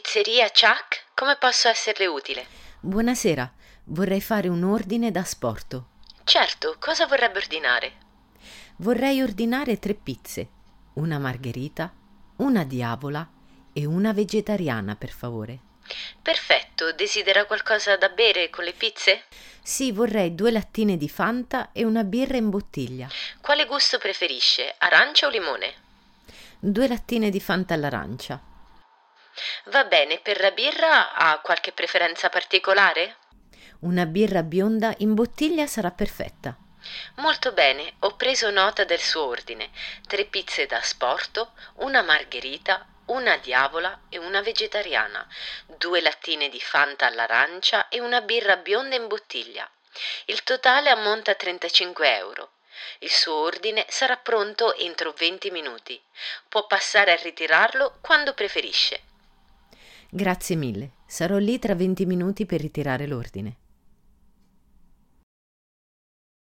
Pizzeria Chuck, come posso esserle utile? Buonasera, vorrei fare un ordine da sporto. Certo, cosa vorrebbe ordinare? Vorrei ordinare tre pizze, una margherita, una diavola e una vegetariana, per favore. Perfetto, desidera qualcosa da bere con le pizze? Sì, vorrei due lattine di Fanta e una birra in bottiglia. Quale gusto preferisce, arancia o limone? Due lattine di Fanta all'arancia. Va bene, per la birra ha qualche preferenza particolare? Una birra bionda in bottiglia sarà perfetta. Molto bene, ho preso nota del suo ordine. Tre pizze da sporto, una margherita, una diavola e una vegetariana, due lattine di Fanta all'arancia e una birra bionda in bottiglia. Il totale ammonta a 35 euro. Il suo ordine sarà pronto entro 20 minuti. Può passare a ritirarlo quando preferisce. Grazie mille. Sarò lì tra 20 minuti per ritirare l'ordine.